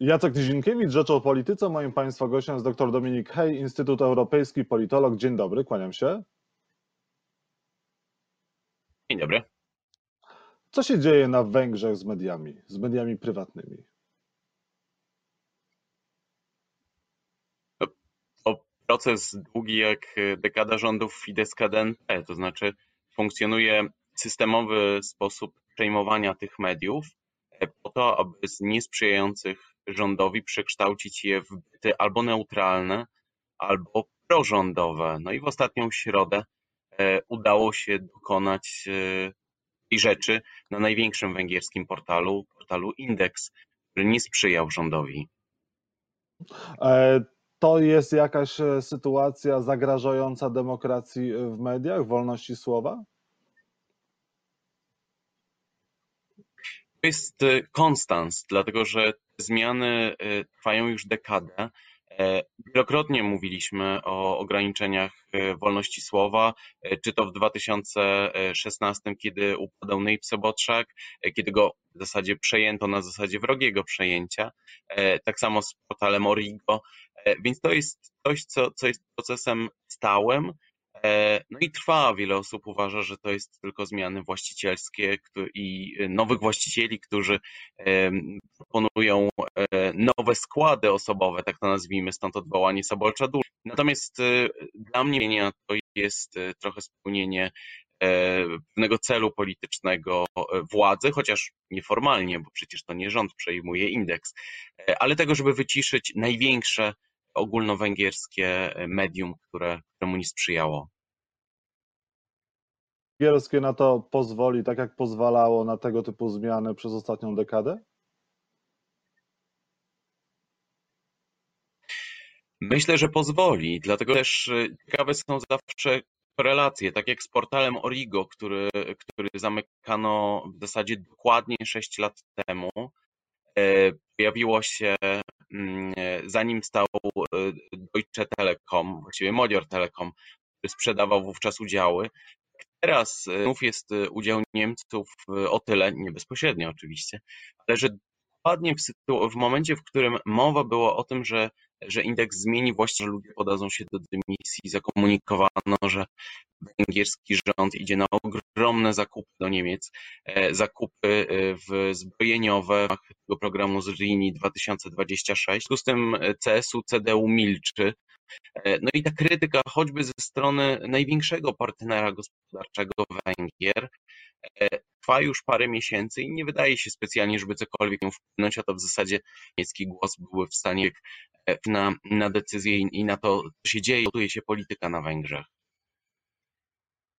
Jacek Nizinkiewicz, Rzecz o Polityce. Moim Państwa gościem jest dr Dominik Hej, Instytut Europejski, politolog. Dzień dobry, kłaniam się. Dzień dobry. Co się dzieje na Węgrzech z mediami, z mediami prywatnymi? To proces długi jak dekada rządów Fidesz-KDNP, to znaczy funkcjonuje systemowy sposób przejmowania tych mediów po to, aby z niesprzyjających rządowi przekształcić je w byty albo neutralne, albo prorządowe. No i w ostatnią środę e, udało się dokonać e, tej rzeczy na największym węgierskim portalu, portalu Index, który nie sprzyjał rządowi. E, to jest jakaś sytuacja zagrażająca demokracji w mediach, wolności słowa? To jest konstans, dlatego że zmiany y, trwają już dekadę. E, wielokrotnie mówiliśmy o ograniczeniach y, wolności słowa, e, czy to w 2016, kiedy upadał Nejp Sobotrzak, e, kiedy go w zasadzie przejęto na zasadzie wrogiego przejęcia, tak samo z portalem Origo, więc to jest coś, co, co jest procesem stałym, E, no i trwa. Wiele osób uważa, że to jest tylko zmiany właścicielskie i nowych właścicieli, którzy proponują e, nowe składy osobowe, tak to nazwijmy, stąd odwołanie Sabolcza Dul. Natomiast e, dla mnie to jest trochę spełnienie pewnego celu politycznego władzy, chociaż nieformalnie, bo przecież to nie rząd przejmuje indeks, ale tego, żeby wyciszyć największe ogólnowęgierskie medium, które, któremu nie sprzyjało. Węgierskie na to pozwoli, tak jak pozwalało na tego typu zmiany przez ostatnią dekadę? Myślę, że pozwoli, dlatego też y, ciekawe są zawsze korelacje, tak jak z portalem Origo, który, który zamykano w zasadzie dokładnie 6 lat temu. E, pojawiło się, mm, zanim stał y, Deutsche Telekom, właściwie Modior Telekom, który sprzedawał wówczas udziały, Teraz znów jest y, udział Niemców o tyle, nie bezpośrednio oczywiście, ale że dokładnie w, w momencie, w którym mowa była o tym, że, że indeks zmieni właściciel, ludzie podadzą się do dymisji, zakomunikowano, że węgierski rząd idzie na ogromne zakupy do Niemiec, e, zakupy e, w zbrojeniowe tego programu z linii 2026. W z tym e, CSU, CDU milczy, no i ta krytyka choćby ze strony największego partnera gospodarczego Węgier trwa już parę miesięcy i nie wydaje się specjalnie, żeby cokolwiek ją wpłynąć, a to w zasadzie niemiecki głos były w stanie e, na, na decyzję i na to, co się dzieje, gotuje się polityka na Węgrzech.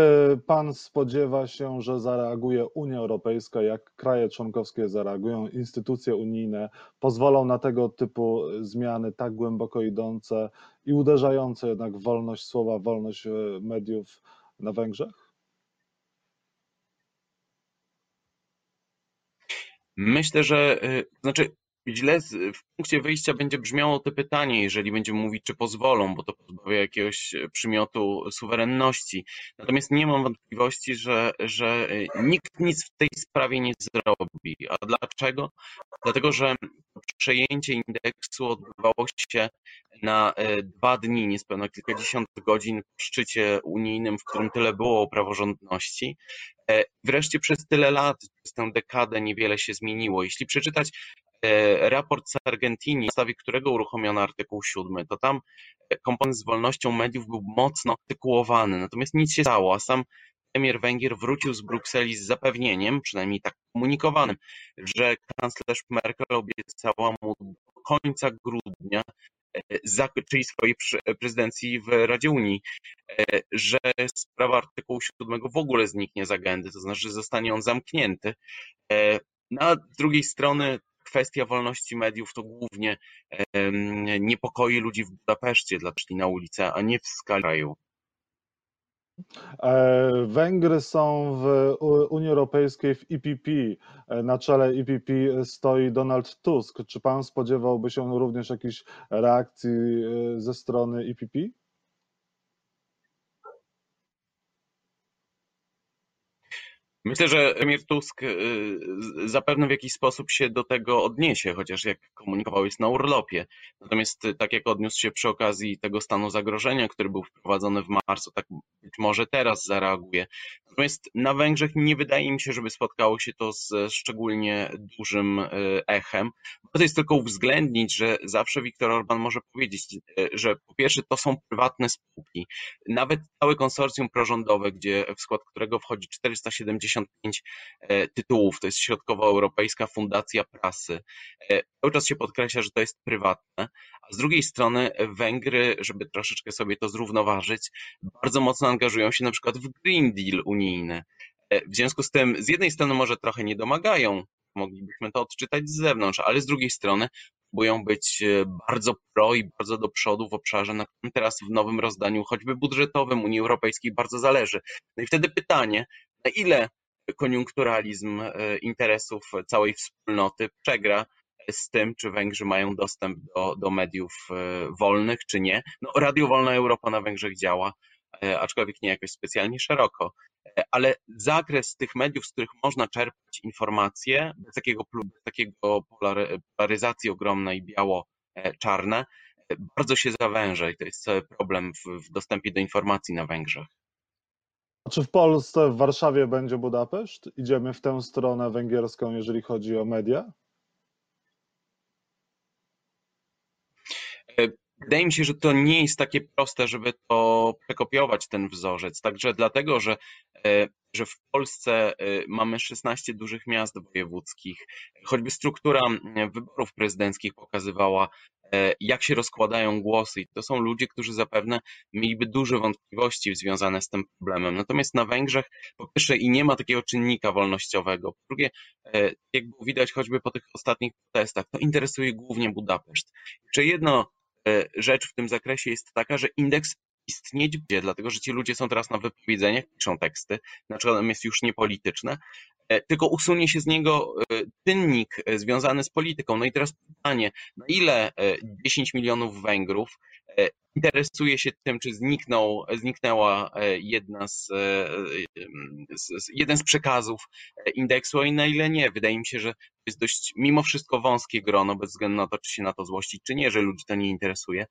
E, pan spodziewa się, że zareaguje Unia Europejska, jak kraje członkowskie zareagują, instytucje unijne pozwolą na tego typu zmiany tak głęboko idące i uderzające jednak w wolność słowa, wolność e, mediów na Węgrzech? Myślę, że e, znaczy źle w punkcie wyjścia będzie brzmiało to pytanie, jeżeli będziemy mówić, czy pozwolą, bo to pozbawia jakiegoś e, przymiotu suwerenności. Natomiast nie mam wątpliwości, że, że e, nikt nic w tej sprawie nie zrobi. A dlaczego? Dlatego, że przejęcie indeksu odbywało się na e, dwa dni, niespełna kilkadziesiąt godzin w szczycie unijnym, w którym tyle było o praworządności. Wreszcie przez tyle lat, przez tę dekadę niewiele się zmieniło. Jeśli przeczytać E, raport z Argentyny, na podstawie którego uruchomiono artykuł 7, to tam e, komponent z wolnością mediów był mocno artykułowany, natomiast nic się stało, a sam premier Węgier wrócił z Brukseli z zapewnieniem, przynajmniej tak komunikowanym, że kanclerz Merkel obiecała mu do końca grudnia, e, czyli swojej prezydencji w Radzie Unii, że sprawa artykułu 7 w ogóle zniknie z agendy, to znaczy, że zostanie on zamknięty. A z drugiej strony kwestia wolności mediów to głównie niepokoi ludzi w Budapeszcie, dla szli na ulicę, a nie w skali kraju. E, Węgry są w Unii Europejskiej w EPP. E, na czele EPP stoi Donald Tusk. Czy pan spodziewałby się również jakiejś reakcji e, ze strony EPP? Myślę, że premier Tusk y, zapewne w jakiś sposób się do tego odniesie, chociaż jak komunikował jest na urlopie. Natomiast y, tak jak odniósł się przy okazji tego stanu zagrożenia, który był wprowadzony w marcu, tak być może teraz zareaguje. Natomiast na Węgrzech nie wydaje mi się, żeby spotkało się to z szczególnie dużym y, echem. Warto jest tylko uwzględnić, że zawsze Viktor Orban może powiedzieć, że po pierwsze to są prywatne spółki. Nawet całe konsorcjum prorządowe, gdzie w skład którego wchodzi 470 65 e, tytułów. To jest Środkowoeuropejska Fundacja Prasy. E, cały czas się podkreśla, że to jest prywatne, a z drugiej strony Węgry, żeby troszeczkę sobie to zrównoważyć, bardzo mocno angażują się na przykład w Green Deal unijny. E, w związku z tym, z jednej strony może trochę nie domagają, moglibyśmy to odczytać z zewnątrz, ale z drugiej strony próbują być bardzo pro i bardzo do przodu w obszarze, na którym teraz w nowym rozdaniu, choćby budżetowym Unii Europejskiej, bardzo zależy. No i wtedy pytanie, na ile koniunkturalizm e, interesów całej wspólnoty przegra z tym, czy Węgrzy mają dostęp do, do mediów e, wolnych, czy nie. No, Radio Wolna Europa na Węgrzech działa, e, aczkolwiek nie jakoś specjalnie szeroko, ale zakres tych mediów, z których można czerpać informacje, bez takiego, takiego polaryzacji ogromnej biało-czarne, bardzo się zawęża i to jest problem w, w dostępie do informacji na Węgrzech. A czy w Polsce, w Warszawie będzie Budapeszt? Idziemy w tę stronę węgierską, jeżeli chodzi o media? Wydaje mi się, że to nie jest takie proste, żeby to przekopiować ten wzorzec. Także dlatego, że, e, że w Polsce e, mamy 16 dużych miast wojewódzkich, choćby struktura wyborów prezydenckich pokazywała E, jak się rozkładają głosy. I to są ludzie, którzy zapewne mieliby duże wątpliwości związane z tym problemem. Natomiast na Węgrzech, po pierwsze, i nie ma takiego czynnika wolnościowego. Po drugie, jak było widać choćby po tych ostatnich protestach, to interesuje głównie Budapeszt. Jeszcze jedno rzecz w tym zakresie jest taka, że indeks istnieć będzie, dlatego że ci ludzie są teraz na wypowiedzeniach, piszą teksty, znaczy jest już niepolityczne, E, tylko usunie się z niego e, czynnik e, związany z polityką. No i teraz pytanie, na ile 10 milionów Węgrów interesuje się tym, czy zniknął, zniknęła jedna z, jeden z przekazów indeksu, a na ile nie. Wydaje mi się, że to jest dość mimo wszystko wąskie grono, bez względu na to, czy się na to złościć, czy nie, że ludzi to nie interesuje.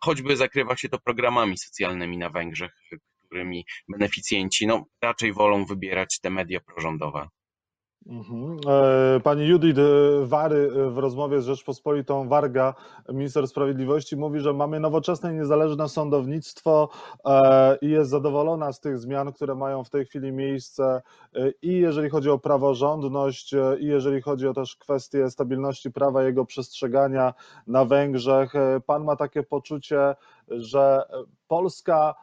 Choćby zakrywa się to programami socjalnymi na Węgrzech, którymi beneficjenci no, raczej wolą wybierać te media prorządowe. Mhm. E, pani Judith e, Wary e, w rozmowie z Rzeczpospolitą Warga, minister sprawiedliwości, mówi, że mamy nowoczesne i niezależne sądownictwo i jest zadowolona z tych zmian, które mają w tej chwili miejsce i jeżeli chodzi o praworządność, i jeżeli chodzi o też kwestię stabilności prawa, jego przestrzegania na Węgrzech. Pan ma takie poczucie, że Polska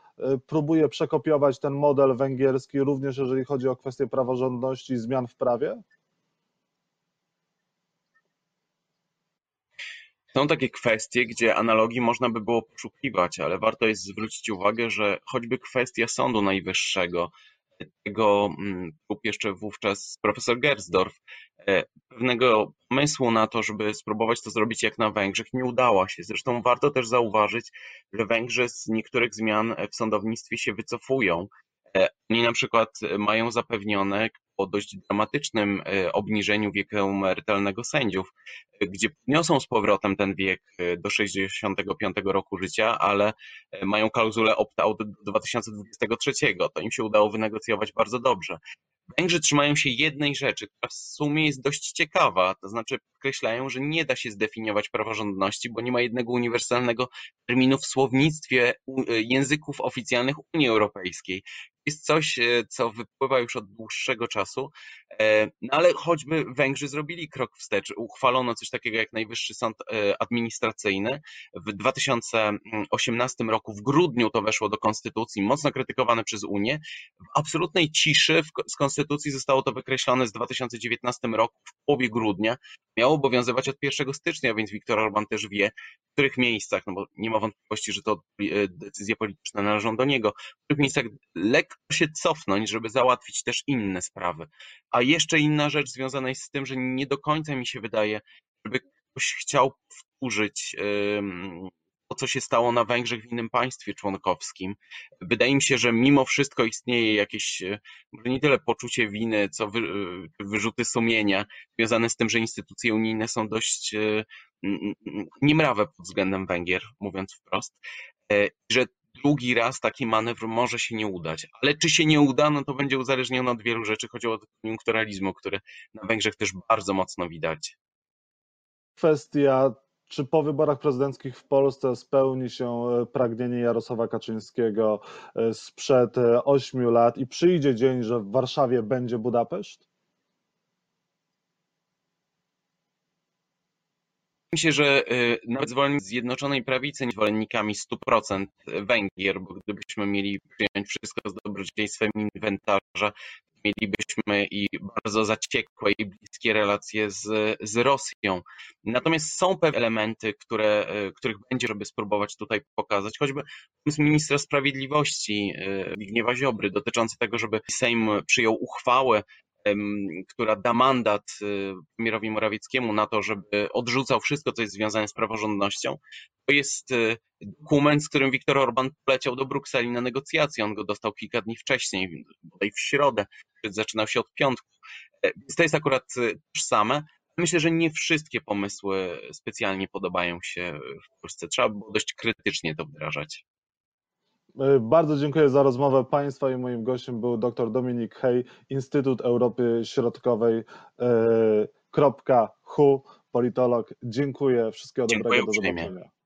próbuje przekopiować ten model węgierski, również jeżeli chodzi o kwestie praworządności i zmian w prawie? Są takie kwestie, gdzie analogii można by było poszukiwać, ale warto jest zwrócić uwagę, że choćby kwestia Sądu Najwyższego, tego mm, prób jeszcze wówczas profesor Gersdorf, e, pewnego pomysłu na to, żeby spróbować to zrobić jak na Węgrzech, nie udała się. Zresztą warto też zauważyć, że Węgrzy z niektórych zmian w sądownictwie się wycofują. E, oni na przykład mają zapewnione po dość dramatycznym e, obniżeniu wieku emerytalnego sędziów, gdzie podniosą z powrotem ten wiek e, do 65 roku życia, ale mają klauzulę opt-out do 2023. To im się udało wynegocjować bardzo dobrze. Węgrzy trzymają się jednej rzeczy, która w sumie jest dość ciekawa, to znaczy podkreślają, że nie da się zdefiniować praworządności, bo nie ma jednego uniwersalnego terminu w słownictwie języków oficjalnych Unii Europejskiej jest coś, e, co wypływa już od dłuższego czasu, e, no ale choćby Węgrzy zrobili krok wstecz, uchwalono coś takiego jak Najwyższy Sąd e, Administracyjny. W 2018 roku, w grudniu to weszło do Konstytucji, mocno krytykowane przez Unię. W absolutnej ciszy z Konstytucji zostało to wykreślone z 2019 roku, w połowie grudnia. Miało obowiązywać od 1 stycznia, więc Viktor Orban też wie, w których miejscach, no bo nie ma wątpliwości, że to decyzje polityczne należą do niego, w których miejscach lekko się cofnąć, żeby załatwić też inne sprawy. A jeszcze inna rzecz związana jest z tym, że nie do końca mi się wydaje, żeby ktoś chciał wkurzyć to, co się stało na Węgrzech w innym państwie członkowskim. Wydaje mi się, że mimo wszystko istnieje jakieś, e, może nie tyle poczucie winy, co wy, e, wyrzuty sumienia związane z tym, że instytucje unijne są dość e, niemrawe pod względem Węgier, mówiąc wprost, że drugi raz taki manewr może się nie udać. Ale czy się nie uda, no to będzie uzależnione od wielu rzeczy. Chodziło o koniunkturalizmu, który na Węgrzech też bardzo mocno widać. Kwestia czy po wyborach prezydenckich w Polsce spełni się e, pragnienie Jarosława Kaczyńskiego e, sprzed e, ośmiu lat i przyjdzie dzień, że w Warszawie będzie Budapeszt? Mi się, że nawet zwolennicy Zjednoczonej Prawicy nie zwolennikami 100% Węgier, bo gdybyśmy mieli przyjąć wszystko z dobrodziejstwem inwentarza, mielibyśmy i bardzo zaciekłe i bliskie relacje z, z Rosją. Natomiast są pewne elementy, które, e, których będzie, żeby spróbować tutaj pokazać, choćby pomysł ministra sprawiedliwości e, Zbigniewa Ziobry dotyczący tego, żeby Sejm przyjął uchwałę która da mandat e, premierowi Morawieckiemu na to, żeby odrzucał wszystko, co jest związane z praworządnością, to jest dokument, z którym Viktor Orban poleciał do Brukseli na negocjacje. On go dostał kilka dni wcześniej, bodaj w środę, zaczynał się od piątku. E, więc to jest akurat e, tożsame. Myślę, że nie wszystkie pomysły specjalnie podobają się w Polsce. Trzeba było dość krytycznie to wdrażać. E, bardzo dziękuję za rozmowę Państwa i moim gościem był dr Dominik Hej, Instytut Europy Środkowej. Kropka, HU, politolog. Dziękuję. Wszystkiego dziękuję dobrego. Do zobaczenia.